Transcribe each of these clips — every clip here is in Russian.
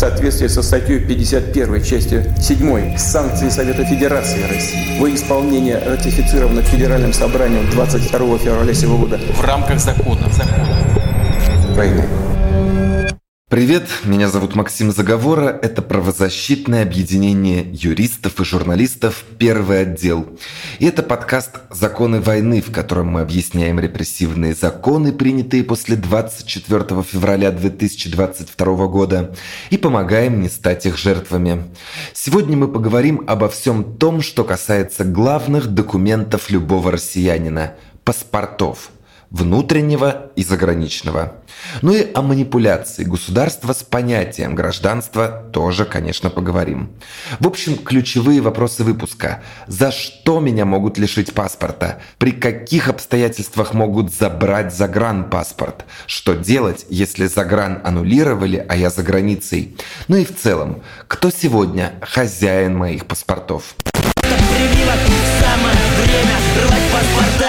соответствии со статьей 51 частью 7 санкции Совета Федерации России во исполнение ратифицированных Федеральным собранием 22 февраля сего года в рамках закона. закона. войны. Привет, меня зовут Максим Заговора. Это правозащитное объединение юристов и журналистов «Первый отдел». И это подкаст «Законы войны», в котором мы объясняем репрессивные законы, принятые после 24 февраля 2022 года, и помогаем не стать их жертвами. Сегодня мы поговорим обо всем том, что касается главных документов любого россиянина – паспортов – внутреннего и заграничного. Ну и о манипуляции государства с понятием гражданства тоже, конечно, поговорим. В общем, ключевые вопросы выпуска. За что меня могут лишить паспорта? При каких обстоятельствах могут забрать загранпаспорт? Что делать, если загран аннулировали, а я за границей? Ну и в целом, кто сегодня хозяин моих паспортов? Время рвать паспорта,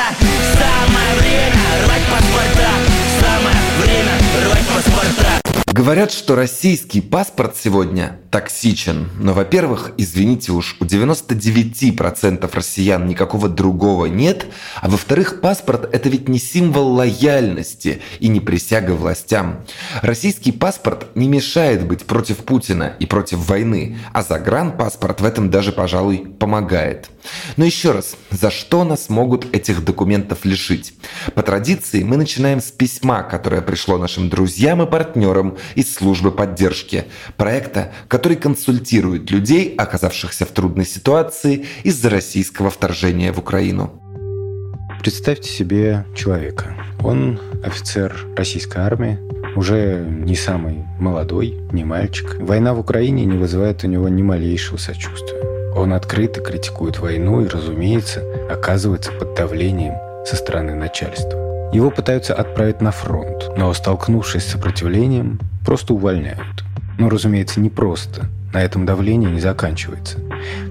Говорят, что российский паспорт сегодня токсичен. Но, во-первых, извините уж, у 99% россиян никакого другого нет. А во-вторых, паспорт – это ведь не символ лояльности и не присяга властям. Российский паспорт не мешает быть против Путина и против войны, а загранпаспорт в этом даже, пожалуй, помогает. Но еще раз, за что нас могут этих документов лишить? По традиции мы начинаем с письма, которое пришло нашим друзьям и партнерам из службы поддержки, проекта, который консультирует людей, оказавшихся в трудной ситуации из-за российского вторжения в Украину. Представьте себе человека. Он офицер российской армии, уже не самый молодой, не мальчик. Война в Украине не вызывает у него ни малейшего сочувствия. Он открыто критикует войну и, разумеется, оказывается под давлением со стороны начальства. Его пытаются отправить на фронт, но, столкнувшись с сопротивлением, просто увольняют. Но, разумеется, не просто. На этом давление не заканчивается.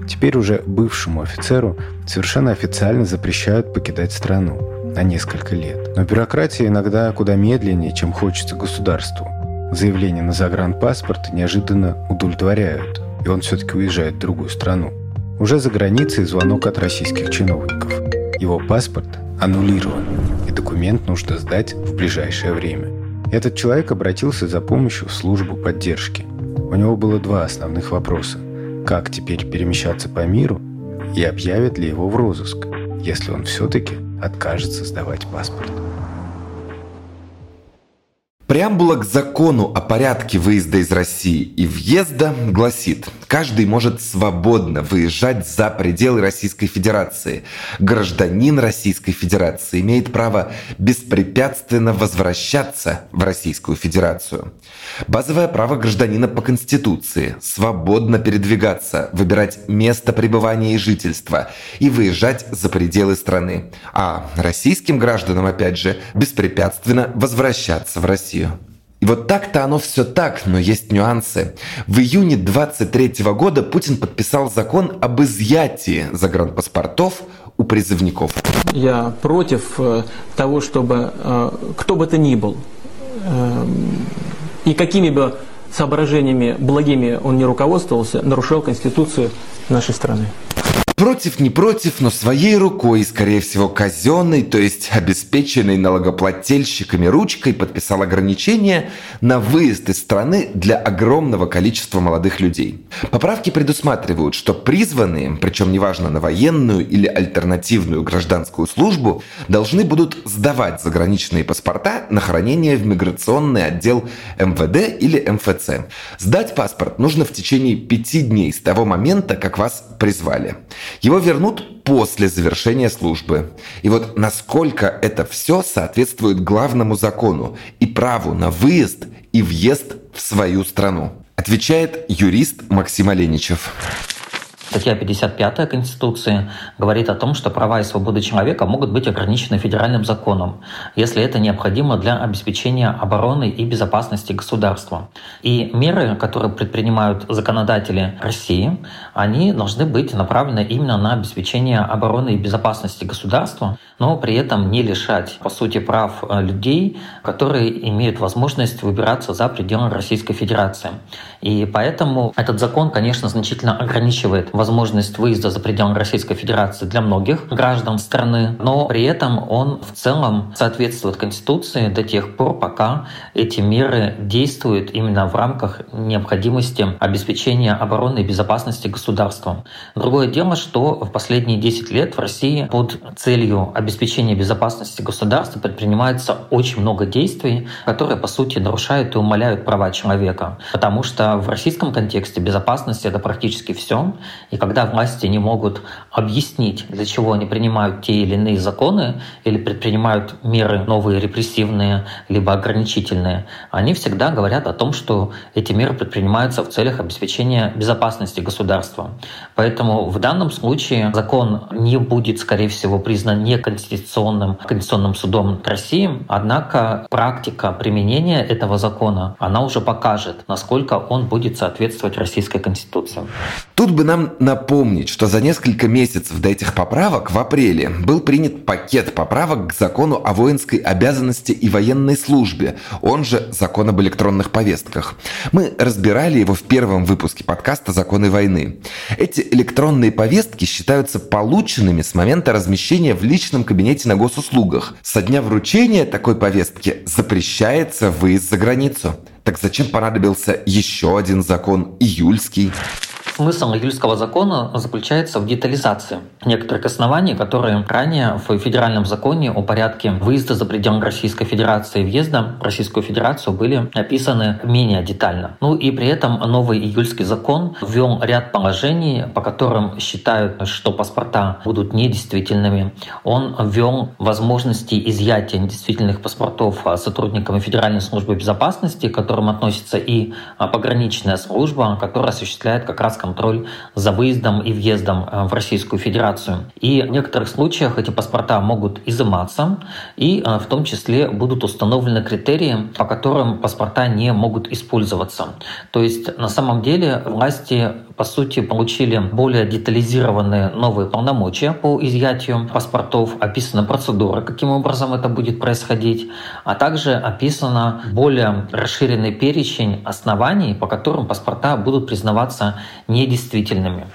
Теперь уже бывшему офицеру совершенно официально запрещают покидать страну на несколько лет. Но бюрократия иногда куда медленнее, чем хочется государству. Заявление на загранпаспорт неожиданно удовлетворяют, и он все-таки уезжает в другую страну. Уже за границей звонок от российских чиновников. Его паспорт аннулирован, и документ нужно сдать в ближайшее время. Этот человек обратился за помощью в службу поддержки. У него было два основных вопроса. Как теперь перемещаться по миру и объявят ли его в розыск, если он все-таки откажется сдавать паспорт. Преамбула к закону о порядке выезда из России и въезда гласит, каждый может свободно выезжать за пределы Российской Федерации. Гражданин Российской Федерации имеет право беспрепятственно возвращаться в Российскую Федерацию. Базовое право гражданина по Конституции – свободно передвигаться, выбирать место пребывания и жительства и выезжать за пределы страны. А российским гражданам, опять же, беспрепятственно возвращаться в Россию. И вот так-то оно все так, но есть нюансы. В июне 23 года Путин подписал закон об изъятии загранпаспортов у призывников. Я против э, того, чтобы э, кто бы то ни был э, и какими бы соображениями благими он не руководствовался, нарушал Конституцию нашей страны. Против не против, но своей рукой, скорее всего казенной, то есть обеспеченной налогоплательщиками ручкой, подписал ограничения на выезд из страны для огромного количества молодых людей. Поправки предусматривают, что призванные, причем неважно на военную или альтернативную гражданскую службу, должны будут сдавать заграничные паспорта на хранение в миграционный отдел МВД или МФЦ. Сдать паспорт нужно в течение пяти дней с того момента, как вас призвали. Его вернут после завершения службы. И вот насколько это все соответствует главному закону и праву на выезд и въезд в свою страну. Отвечает юрист Максим Оленичев. Статья 55 Конституции говорит о том, что права и свободы человека могут быть ограничены федеральным законом, если это необходимо для обеспечения обороны и безопасности государства. И меры, которые предпринимают законодатели России, они должны быть направлены именно на обеспечение обороны и безопасности государства, но при этом не лишать, по сути, прав э, людей, которые имеют возможность выбираться за пределы Российской Федерации. И поэтому этот закон, конечно, значительно ограничивает возможность выезда за пределы Российской Федерации для многих граждан страны, но при этом он в целом соответствует Конституции до тех пор, пока эти меры действуют именно в рамках необходимости обеспечения обороны и безопасности государства. Другое дело, что в последние 10 лет в России под целью обеспечения безопасности государства предпринимается очень много действий, которые, по сути, нарушают и умаляют права человека. Потому что в российском контексте безопасность — это практически все. И когда власти не могут объяснить, для чего они принимают те или иные законы или предпринимают меры новые репрессивные, либо ограничительные, они всегда говорят о том, что эти меры предпринимаются в целях обеспечения безопасности государства. Поэтому в данном случае закон не будет, скорее всего, признан неконституционным Конституционным судом России, однако практика применения этого закона, она уже покажет, насколько он будет соответствовать российской Конституции. Тут бы нам напомнить, что за несколько месяцев до этих поправок в апреле был принят пакет поправок к закону о воинской обязанности и военной службе, он же закон об электронных повестках. Мы разбирали его в первом выпуске подкаста «Законы войны». Эти электронные повестки считаются полученными с момента размещения в личном кабинете на госуслугах. Со дня вручения такой повестки запрещается выезд за границу. Так зачем понадобился еще один закон, июльский? Смысл июльского закона заключается в детализации некоторых оснований, которые ранее в федеральном законе о порядке выезда за пределы Российской Федерации и въезда в Российскую Федерацию были описаны менее детально. Ну и при этом новый июльский закон ввел ряд положений, по которым считают, что паспорта будут недействительными. Он ввел возможности изъятия недействительных паспортов сотрудниками Федеральной службы безопасности, к которым относится и пограничная служба, которая осуществляет как раз контроль за выездом и въездом э, в Российскую Федерацию. И в некоторых случаях эти паспорта могут изыматься, и э, в том числе будут установлены критерии, по которым паспорта не могут использоваться. То есть на самом деле власти по сути, получили более детализированные новые полномочия по изъятию паспортов, описана процедура, каким образом это будет происходить, а также описано более расширенный перечень оснований, по которым паспорта будут признаваться недействительными.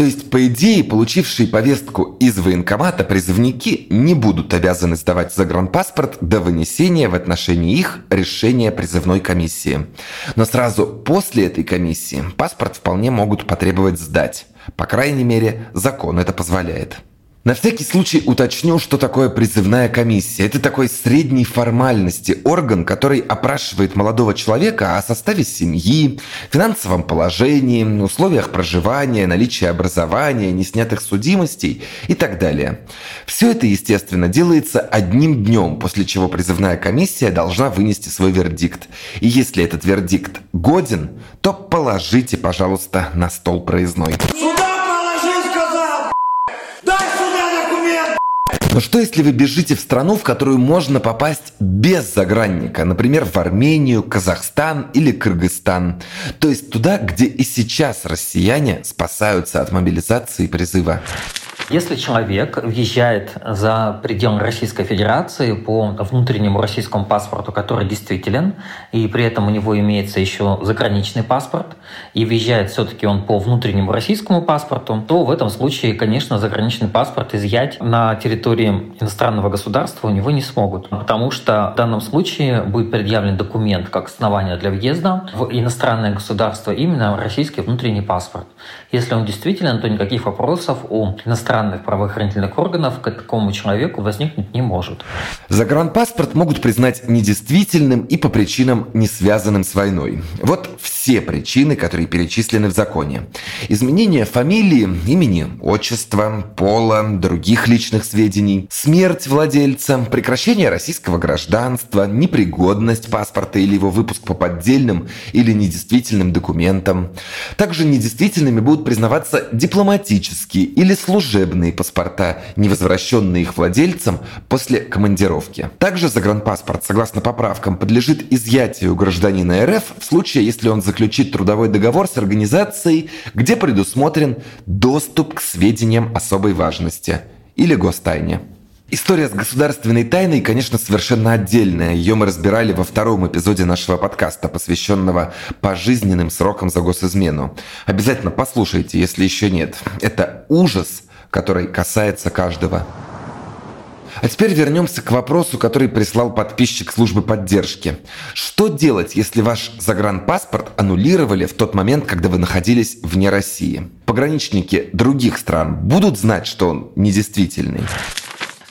То есть, по идее, получившие повестку из военкомата призывники не будут обязаны сдавать загранпаспорт до вынесения в отношении их решения призывной комиссии. Но сразу после этой комиссии паспорт вполне могут потребовать сдать. По крайней мере, закон это позволяет. На всякий случай уточню, что такое призывная комиссия. Это такой средней формальности орган, который опрашивает молодого человека о составе семьи, финансовом положении, условиях проживания, наличии образования, неснятых судимостей и так далее. Все это, естественно, делается одним днем, после чего призывная комиссия должна вынести свой вердикт. И если этот вердикт годен, то положите, пожалуйста, на стол проездной. Но что если вы бежите в страну, в которую можно попасть без загранника, например, в Армению, Казахстан или Кыргызстан? То есть туда, где и сейчас россияне спасаются от мобилизации призыва. Если человек въезжает за пределы Российской Федерации по внутреннему российскому паспорту, который действителен, и при этом у него имеется еще заграничный паспорт, и въезжает все-таки он по внутреннему российскому паспорту, то в этом случае, конечно, заграничный паспорт изъять на территории иностранного государства у него не смогут, потому что в данном случае будет предъявлен документ как основание для въезда в иностранное государство, именно российский внутренний паспорт. Если он действителен, то никаких вопросов у иностранного иностранных правоохранительных органов к такому человеку возникнуть не может. Загранпаспорт могут признать недействительным и по причинам, не связанным с войной. Вот все причины, которые перечислены в законе. Изменение фамилии, имени, отчества, пола, других личных сведений, смерть владельца, прекращение российского гражданства, непригодность паспорта или его выпуск по поддельным или недействительным документам. Также недействительными будут признаваться дипломатические или служебные паспорта, не возвращенные их владельцам после командировки. Также загранпаспорт, согласно поправкам, подлежит изъятию гражданина РФ в случае, если он заключит трудовой договор с организацией, где предусмотрен доступ к сведениям особой важности или гостайне. История с государственной тайной, конечно, совершенно отдельная. Ее мы разбирали во втором эпизоде нашего подкаста, посвященного пожизненным срокам за госизмену. Обязательно послушайте, если еще нет. Это ужас, который касается каждого. А теперь вернемся к вопросу, который прислал подписчик службы поддержки. Что делать, если ваш загранпаспорт аннулировали в тот момент, когда вы находились вне России? Пограничники других стран будут знать, что он недействительный?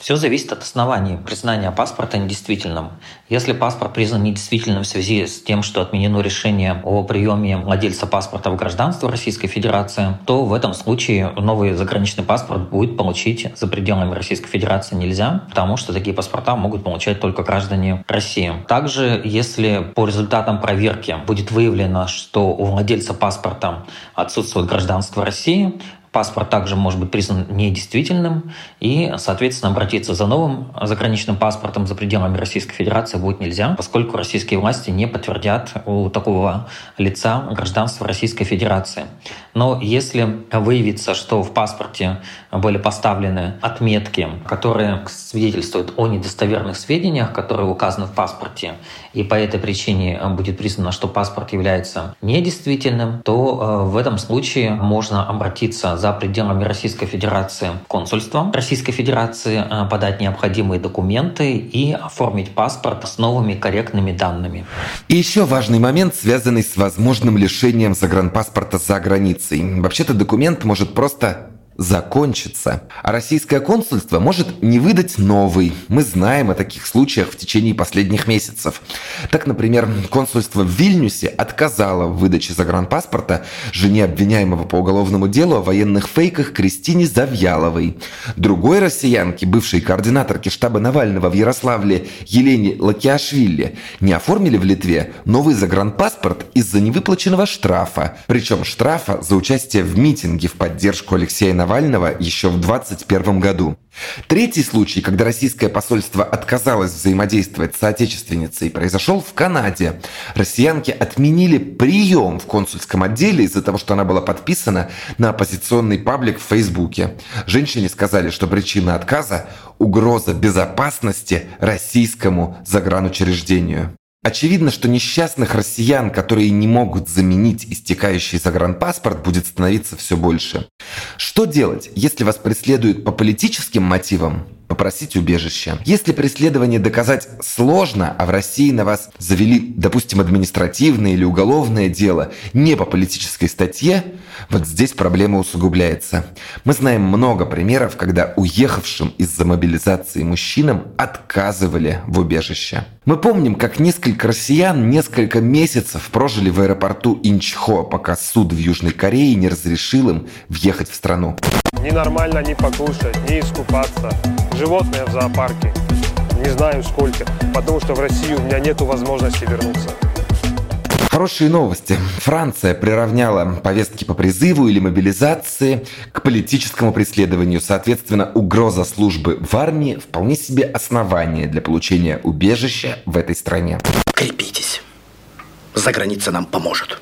Все зависит от оснований признания паспорта недействительным. Если паспорт признан недействительным в связи с тем, что отменено решение о приеме владельца паспорта в гражданство Российской Федерации, то в этом случае новый заграничный паспорт будет получить за пределами Российской Федерации нельзя, потому что такие паспорта могут получать только граждане России. Также, если по результатам проверки будет выявлено, что у владельца паспорта отсутствует гражданство России, Паспорт также может быть признан недействительным, и, соответственно, обратиться за новым заграничным паспортом за пределами Российской Федерации будет нельзя, поскольку российские власти не подтвердят у такого лица гражданство Российской Федерации. Но если выявится, что в паспорте были поставлены отметки, которые свидетельствуют о недостоверных сведениях, которые указаны в паспорте, и по этой причине будет признано, что паспорт является недействительным, то э, в этом случае можно обратиться за пределами Российской Федерации в консульство Российской Федерации, э, подать необходимые документы и оформить паспорт с новыми корректными данными. И еще важный момент, связанный с возможным лишением загранпаспорта за границей. Вообще-то документ может просто закончится. А российское консульство может не выдать новый. Мы знаем о таких случаях в течение последних месяцев. Так, например, консульство в Вильнюсе отказало в выдаче загранпаспорта жене обвиняемого по уголовному делу о военных фейках Кристине Завьяловой. Другой россиянке, бывшей координаторке штаба Навального в Ярославле Елене Лакиашвили, не оформили в Литве новый загранпаспорт из-за невыплаченного штрафа. Причем штрафа за участие в митинге в поддержку Алексея Навального Навального еще в 2021 году. Третий случай, когда российское посольство отказалось взаимодействовать с соотечественницей, произошел в Канаде. Россиянки отменили прием в консульском отделе из-за того, что она была подписана на оппозиционный паблик в Фейсбуке. Женщине сказали, что причина отказа – угроза безопасности российскому загранучреждению. Очевидно, что несчастных россиян, которые не могут заменить истекающий загранпаспорт, будет становиться все больше. Что делать, если вас преследуют по политическим мотивам? Попросить убежище. Если преследование доказать сложно, а в России на вас завели, допустим, административное или уголовное дело не по политической статье, вот здесь проблема усугубляется. Мы знаем много примеров, когда уехавшим из-за мобилизации мужчинам отказывали в убежище. Мы помним, как несколько россиян несколько месяцев прожили в аэропорту Инчхо, пока суд в Южной Корее не разрешил им въехать в страну. Ненормально ни покушать, ни искупаться. Животные в зоопарке. Не знаю сколько, потому что в Россию у меня нет возможности вернуться. Хорошие новости. Франция приравняла повестки по призыву или мобилизации к политическому преследованию. Соответственно, угроза службы в армии вполне себе основание для получения убежища в этой стране. Крепитесь. За граница нам поможет.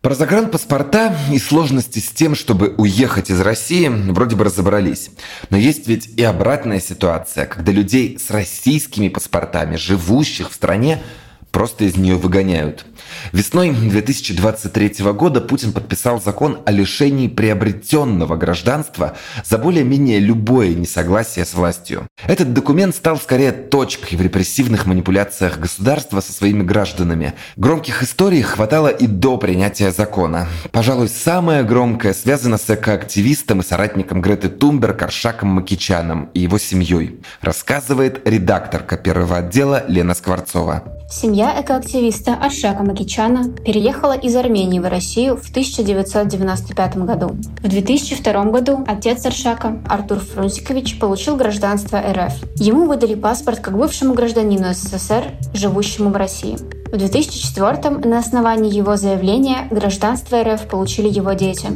Про загранпаспорта и сложности с тем, чтобы уехать из России, вроде бы разобрались. Но есть ведь и обратная ситуация, когда людей с российскими паспортами, живущих в стране, просто из нее выгоняют. Весной 2023 года Путин подписал закон о лишении приобретенного гражданства за более-менее любое несогласие с властью. Этот документ стал скорее точкой в репрессивных манипуляциях государства со своими гражданами. Громких историй хватало и до принятия закона. Пожалуй, самое громкое связано с экоактивистом и соратником Греты Тумберг Аршаком Макичаном и его семьей, рассказывает редакторка первого отдела Лена Скворцова. Семья экоактивиста Аршака Макичана переехала из Армении в Россию в 1995 году. В 2002 году отец Аршака, Артур Фрунзикович, получил гражданство РФ. Ему выдали паспорт как бывшему гражданину СССР, живущему в России. В 2004 на основании его заявления гражданство РФ получили его дети.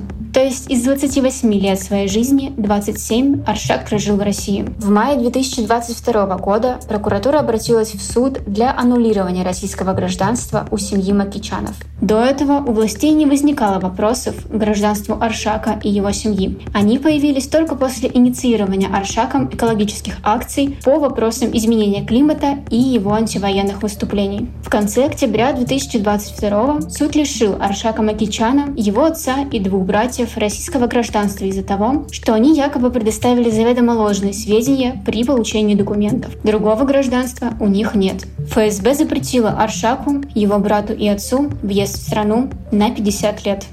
То есть из 28 лет своей жизни 27 Аршак прожил в России. В мае 2022 года прокуратура обратилась в суд для аннулирования российского гражданства у семьи Макичанов. До этого у властей не возникало вопросов к гражданству Аршака и его семьи. Они появились только после инициирования Аршаком экологических акций по вопросам изменения климата и его антивоенных выступлений. В конце октября 2022 суд лишил Аршака Макичана, его отца и двух братьев российского гражданства из-за того, что они якобы предоставили заведомо ложные сведения при получении документов. Другого гражданства у них нет. ФСБ запретила Аршаку, его брату и отцу въезд в страну на 50 лет.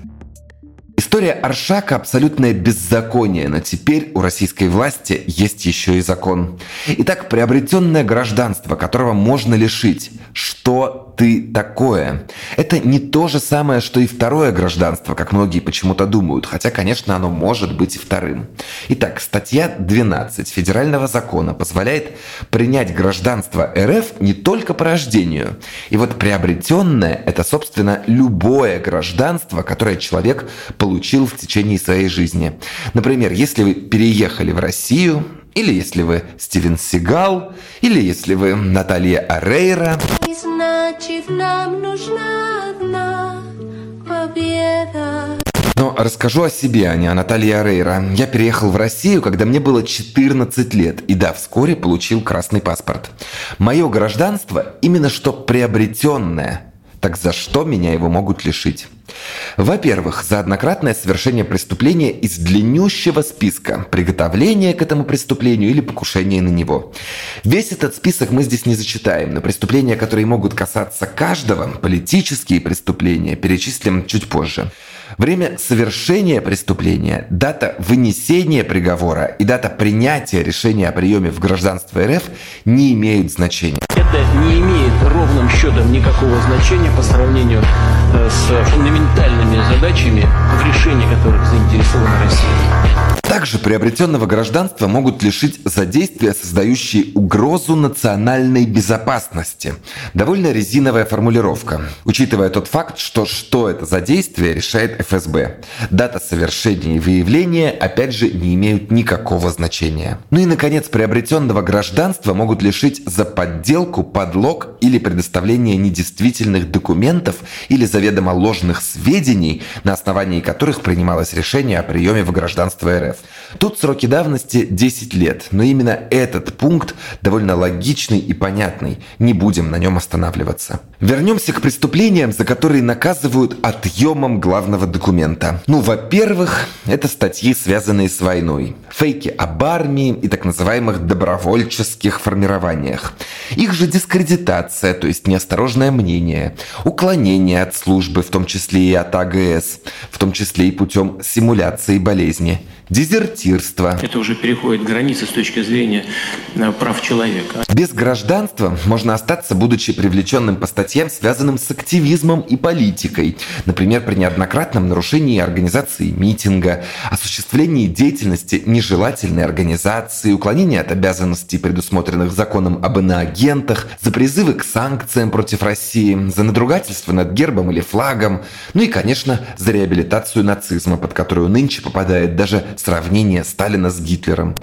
История Аршака – абсолютное беззаконие, но теперь у российской власти есть еще и закон. Итак, приобретенное гражданство, которого можно лишить. Что ты такое. Это не то же самое, что и второе гражданство, как многие почему-то думают, хотя, конечно, оно может быть и вторым. Итак, статья 12 федерального закона позволяет принять гражданство РФ не только по рождению. И вот приобретенное – это, собственно, любое гражданство, которое человек получил в течение своей жизни. Например, если вы переехали в Россию, или если вы Стивен Сигал, или если вы Наталья Арейра. Но расскажу о себе, а не о Наталье Арейра. Я переехал в Россию, когда мне было 14 лет. И да, вскоре получил красный паспорт. Мое гражданство именно что приобретенное – так за что меня его могут лишить? Во-первых, за однократное совершение преступления из длиннющего списка, приготовление к этому преступлению или покушение на него. Весь этот список мы здесь не зачитаем, но преступления, которые могут касаться каждого, политические преступления, перечислим чуть позже. Время совершения преступления, дата вынесения приговора и дата принятия решения о приеме в гражданство РФ не имеют значения. Это не имеет ровным счетом никакого значения по сравнению э, с фундаментальными задачами, в решении которых заинтересована Россия. Также приобретенного гражданства могут лишить за действия, создающие угрозу национальной безопасности. Довольно резиновая формулировка, учитывая тот факт, что что это за действие, решает ФСБ. Дата совершения и выявления, опять же, не имеют никакого значения. Ну и, наконец, приобретенного гражданства могут лишить за подделку, подлог или предоставление недействительных документов или заведомо ложных сведений, на основании которых принималось решение о приеме в гражданство РФ. Тут сроки давности 10 лет, но именно этот пункт довольно логичный и понятный. Не будем на нем останавливаться. Вернемся к преступлениям, за которые наказывают отъемом главного документа. Ну, во-первых, это статьи, связанные с войной. Фейки об армии и так называемых добровольческих формированиях. Их же дискредитация, то есть неосторожное мнение, уклонение от службы, в том числе и от АГС, в том числе и путем симуляции болезни – дезертирство. Это уже переходит границы с точки зрения э, прав человека. Без гражданства можно остаться, будучи привлеченным по статьям, связанным с активизмом и политикой. Например, при неоднократном нарушении организации митинга, осуществлении деятельности нежелательной организации, уклонении от обязанностей, предусмотренных законом об иноагентах, за призывы к санкциям против России, за надругательство над гербом или флагом, ну и, конечно, за реабилитацию нацизма, под которую нынче попадает даже сравнение Сталина с Гитлером.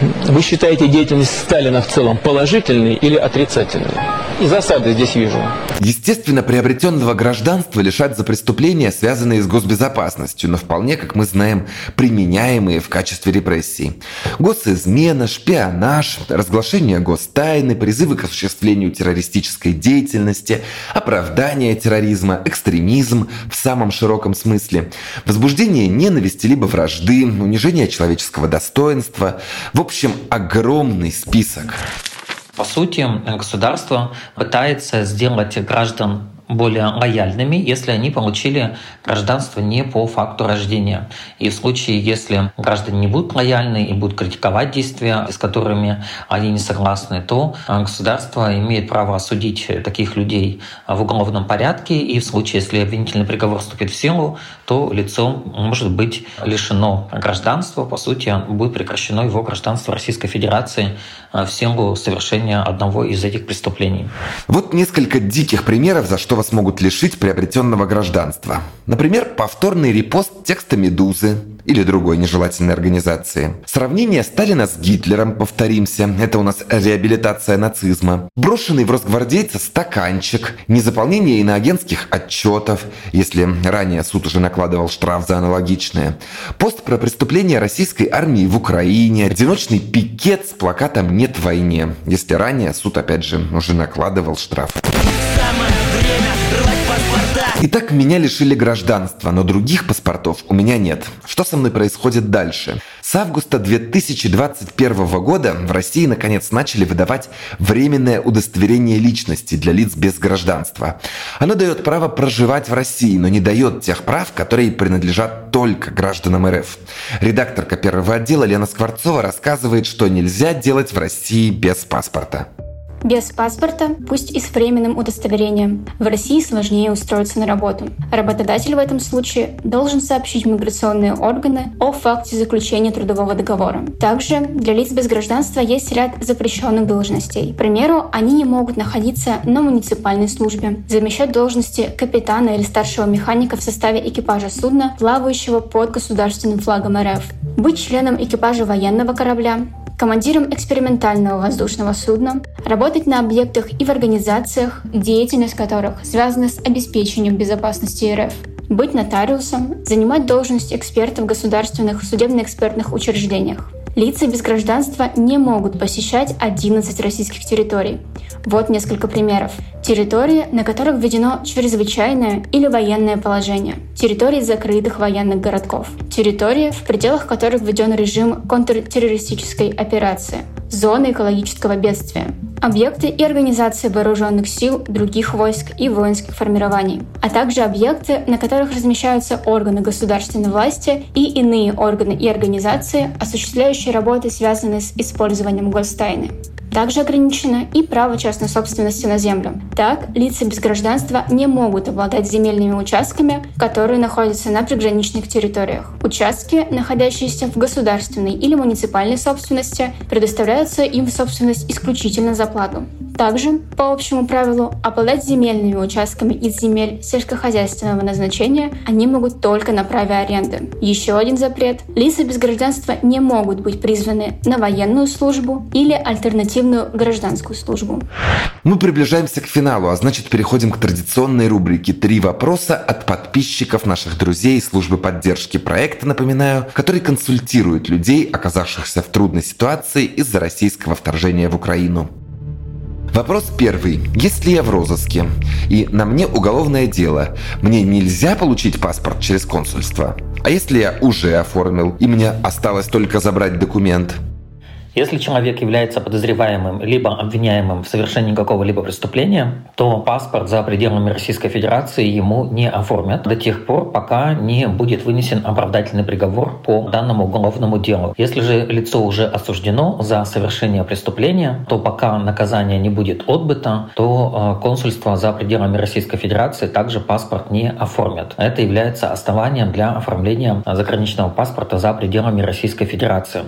Вы считаете деятельность Сталина в целом положительной или отрицательной? И засады здесь вижу. Естественно, приобретенного гражданства лишат за преступления, связанные с госбезопасностью, но вполне, как мы знаем, применяемые в качестве репрессий. Госизмена, шпионаж, разглашение гостайны, призывы к осуществлению террористической деятельности, оправдание терроризма, экстремизм в самом широком смысле, возбуждение ненависти либо вражды, унижение человеческого достоинства. В общем, огромный список. По сути, государство пытается сделать граждан более лояльными, если они получили гражданство не по факту рождения. И в случае, если граждане не будут лояльны и будут критиковать действия, с которыми они не согласны, то государство имеет право осудить таких людей в уголовном порядке. И в случае, если обвинительный приговор вступит в силу, то лицо может быть лишено гражданства. По сути, будет прекращено его гражданство Российской Федерации в силу совершения одного из этих преступлений. Вот несколько диких примеров, за что вас могут лишить приобретенного гражданства. Например, повторный репост текста «Медузы» или другой нежелательной организации. Сравнение Сталина с Гитлером, повторимся, это у нас реабилитация нацизма. Брошенный в Росгвардейца стаканчик, незаполнение иноагентских отчетов, если ранее суд уже накладывал штраф за аналогичное. Пост про преступление российской армии в Украине, одиночный пикет с плакатом «Нет войне», если ранее суд опять же уже накладывал штраф. Итак, меня лишили гражданства, но других паспортов у меня нет. Что со мной происходит дальше? С августа 2021 года в России наконец начали выдавать временное удостоверение личности для лиц без гражданства. Оно дает право проживать в России, но не дает тех прав, которые принадлежат только гражданам РФ. Редакторка первого отдела Лена Скворцова рассказывает, что нельзя делать в России без паспорта. Без паспорта, пусть и с временным удостоверением, в России сложнее устроиться на работу. Работодатель в этом случае должен сообщить миграционные органы о факте заключения трудового договора. Также для лиц без гражданства есть ряд запрещенных должностей. К примеру, они не могут находиться на муниципальной службе, замещать должности капитана или старшего механика в составе экипажа судна, плавающего под государственным флагом РФ, быть членом экипажа военного корабля, командиром экспериментального воздушного судна, работать на объектах и в организациях, деятельность которых связана с обеспечением безопасности РФ, быть нотариусом, занимать должность эксперта в государственных судебно-экспертных учреждениях. Лица без гражданства не могут посещать 11 российских территорий. Вот несколько примеров. Территории, на которых введено чрезвычайное или военное положение. Территории закрытых военных городков. Территории, в пределах которых введен режим контртеррористической операции. Зоны экологического бедствия объекты и организации вооруженных сил других войск и воинских формирований, а также объекты, на которых размещаются органы государственной власти и иные органы и организации, осуществляющие работы, связанные с использованием гостайны. Также ограничено и право частной собственности на землю. Так, лица без гражданства не могут обладать земельными участками, которые находятся на приграничных территориях. Участки, находящиеся в государственной или муниципальной собственности, предоставляются им в собственность исключительно за плату. Также, по общему правилу, обладать земельными участками из земель сельскохозяйственного назначения они могут только на праве аренды. Еще один запрет – лица без гражданства не могут быть призваны на военную службу или альтернативную гражданскую службу. Мы приближаемся к финалу, а значит переходим к традиционной рубрике «Три вопроса от подписчиков наших друзей службы поддержки проекта, напоминаю, который консультирует людей, оказавшихся в трудной ситуации из-за российского вторжения в Украину. Вопрос первый. Если я в розыске и на мне уголовное дело, мне нельзя получить паспорт через консульство? А если я уже оформил и мне осталось только забрать документ? Если человек является подозреваемым либо обвиняемым в совершении какого-либо преступления, то паспорт за пределами Российской Федерации ему не оформят до тех пор, пока не будет вынесен оправдательный приговор по данному уголовному делу. Если же лицо уже осуждено за совершение преступления, то пока наказание не будет отбыто, то э, консульство за пределами Российской Федерации также паспорт не оформят. Это является основанием для оформления заграничного паспорта за пределами Российской Федерации.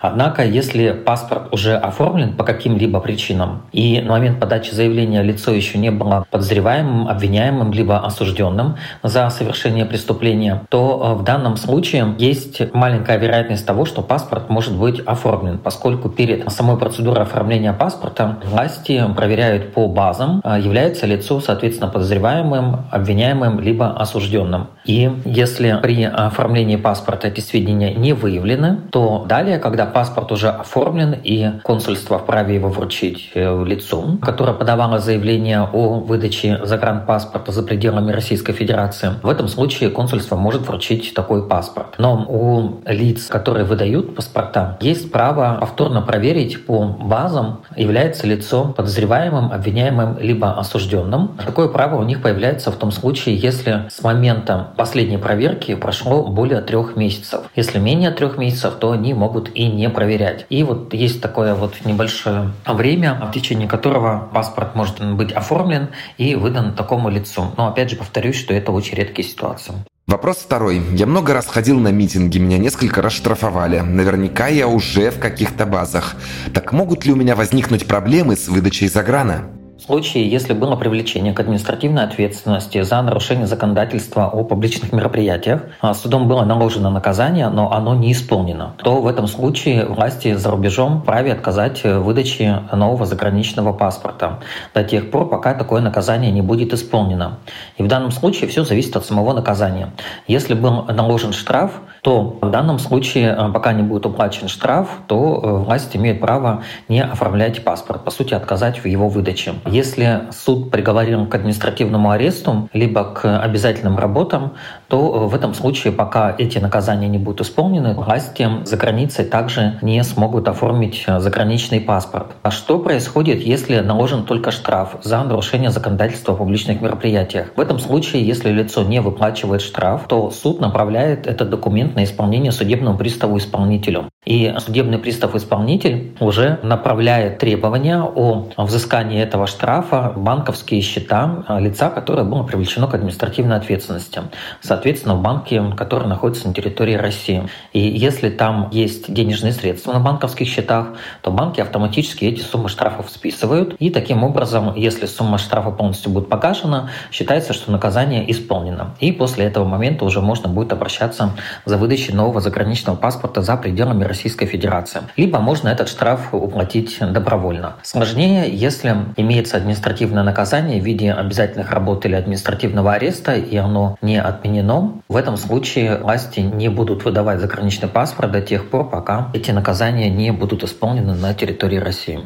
Однако, если паспорт уже оформлен по каким-либо причинам, и на момент подачи заявления лицо еще не было подозреваемым, обвиняемым, либо осужденным за совершение преступления, то э, в данном случае есть маленькая вероятность того, что паспорт может быть оформлен, поскольку перед самой процедурой оформления паспорта власти проверяют по базам, э, является лицо, соответственно, подозреваемым, обвиняемым, либо осужденным. И если при оформлении паспорта эти сведения не выявлены, то далее, когда паспорт уже оформлен и консульство вправе его вручить э, лицу, которое подавало заявление о выдаче загранпаспорта за пределами Российской Федерации, в этом случае консульство может вручить такой паспорт. Но у лиц, которые выдают паспорта, есть право повторно проверить по базам, является лицо подозреваемым, обвиняемым либо осужденным. Такое право у них появляется в том случае, если с момента последней проверки прошло более трех месяцев. Если менее трех месяцев, то они могут и не проверять. И вот есть такое вот небольшое время, в течение которого паспорт может быть оформлен и выдан такому лицу. Но опять же повторюсь, что это очень редкие ситуации. Вопрос второй. Я много раз ходил на митинги, меня несколько раз штрафовали. Наверняка я уже в каких-то базах. Так могут ли у меня возникнуть проблемы с выдачей заграна? Случае, если было привлечение к административной ответственности за нарушение законодательства о публичных мероприятиях, а судом было наложено наказание, но оно не исполнено, то в этом случае власти за рубежом вправе отказать в выдаче нового заграничного паспорта до тех пор, пока такое наказание не будет исполнено. И в данном случае все зависит от самого наказания. Если был наложен штраф, то в данном случае, э, пока не будет уплачен штраф, то э, власть имеет право не оформлять паспорт, по сути, отказать в его выдаче. Если суд приговорил к административному аресту, либо к обязательным работам, то э, в этом случае, пока эти наказания не будут исполнены, власти за границей также не смогут оформить заграничный паспорт. А что происходит, если наложен только штраф за нарушение законодательства о публичных мероприятиях? В этом случае, если лицо не выплачивает штраф, то суд направляет этот документ на исполнение судебному приставу-исполнителю. И судебный пристав-исполнитель уже направляет требования о взыскании этого штрафа в банковские счета лица, которое было привлечено к административной ответственности. Соответственно, в банке, который находится на территории России. И если там есть денежные средства на банковских счетах, то банки автоматически эти суммы штрафов списывают. И таким образом, если сумма штрафа полностью будет погашена, считается, что наказание исполнено. И после этого момента уже можно будет обращаться за выдачей нового заграничного паспорта за пределами Российской Федерации. Либо можно этот штраф уплатить добровольно. Сложнее, если имеется административное наказание в виде обязательных работ или административного ареста, и оно не отменено. В этом случае власти не будут выдавать заграничный паспорт до тех пор, пока эти наказания не будут исполнены на территории России.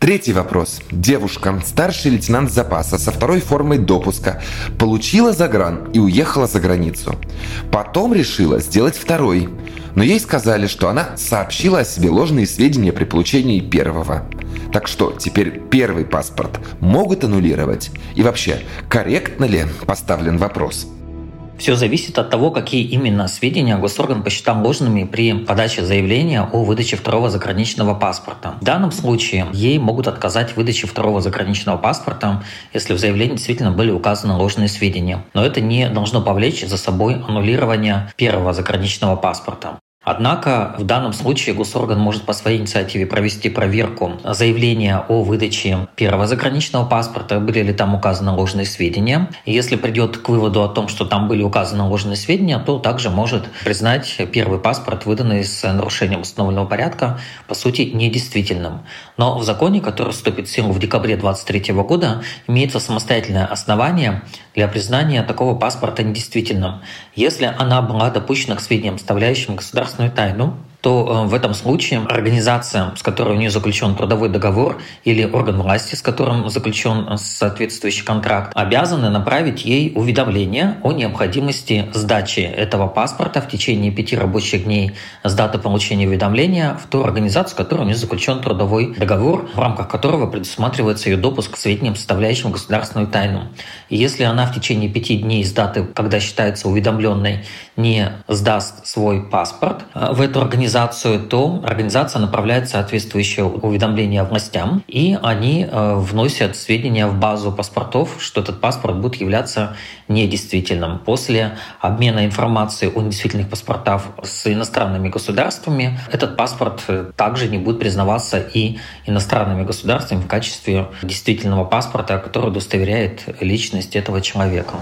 Третий вопрос. Девушка, старший лейтенант запаса со второй формой допуска, получила загран и уехала за границу. Потом решила сделать второй, но ей сказали, что она сообщила о себе ложные сведения при получении первого. Так что теперь первый паспорт могут аннулировать? И вообще, корректно ли поставлен вопрос? Все зависит от того, какие именно сведения госорган посчитал ложными при подаче заявления о выдаче второго заграничного паспорта. В данном случае ей могут отказать в выдаче второго заграничного паспорта, если в заявлении действительно были указаны ложные сведения. Но это не должно повлечь за собой аннулирование первого заграничного паспорта. Однако в данном случае госорган может по своей инициативе провести проверку заявления о выдаче первого заграничного паспорта, были ли там указаны ложные сведения. И если придет к выводу о том, что там были указаны ложные сведения, то также может признать первый паспорт, выданный с нарушением установленного порядка, по сути, недействительным. Но в законе, который вступит в силу в декабре 2023 года, имеется самостоятельное основание для признания такого паспорта недействительным, если она была допущена к сведениям, составляющим государственную тайну, то э, в этом случае организация, с которой у нее заключен трудовой договор, или орган власти, с которым заключен соответствующий контракт, обязаны направить ей уведомление о необходимости сдачи этого паспорта в течение пяти рабочих дней с даты получения уведомления в ту организацию, с которой у нее заключен трудовой договор, в рамках которого предусматривается ее допуск к сведениям, составляющим государственную тайну. И если она в течение пяти дней с даты, когда считается уведомленной, не сдаст свой паспорт э, в эту организацию, организацию, то организация направляет соответствующее уведомление властям, и они э, вносят сведения в базу паспортов, что этот паспорт будет являться недействительным. После обмена информацией о недействительных паспортах с иностранными государствами этот паспорт э, также не будет признаваться и иностранными государствами в качестве действительного паспорта, который удостоверяет личность этого человека.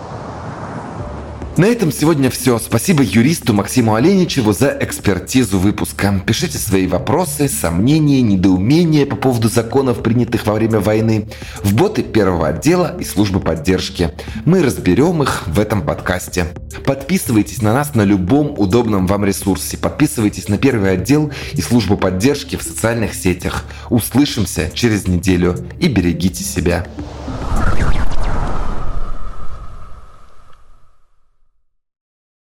На этом сегодня все. Спасибо юристу Максиму Оленичеву за экспертизу выпуска. Пишите свои вопросы, сомнения, недоумения по поводу законов, принятых во время войны, в боты первого отдела и службы поддержки. Мы разберем их в этом подкасте. Подписывайтесь на нас на любом удобном вам ресурсе. Подписывайтесь на первый отдел и службу поддержки в социальных сетях. Услышимся через неделю и берегите себя.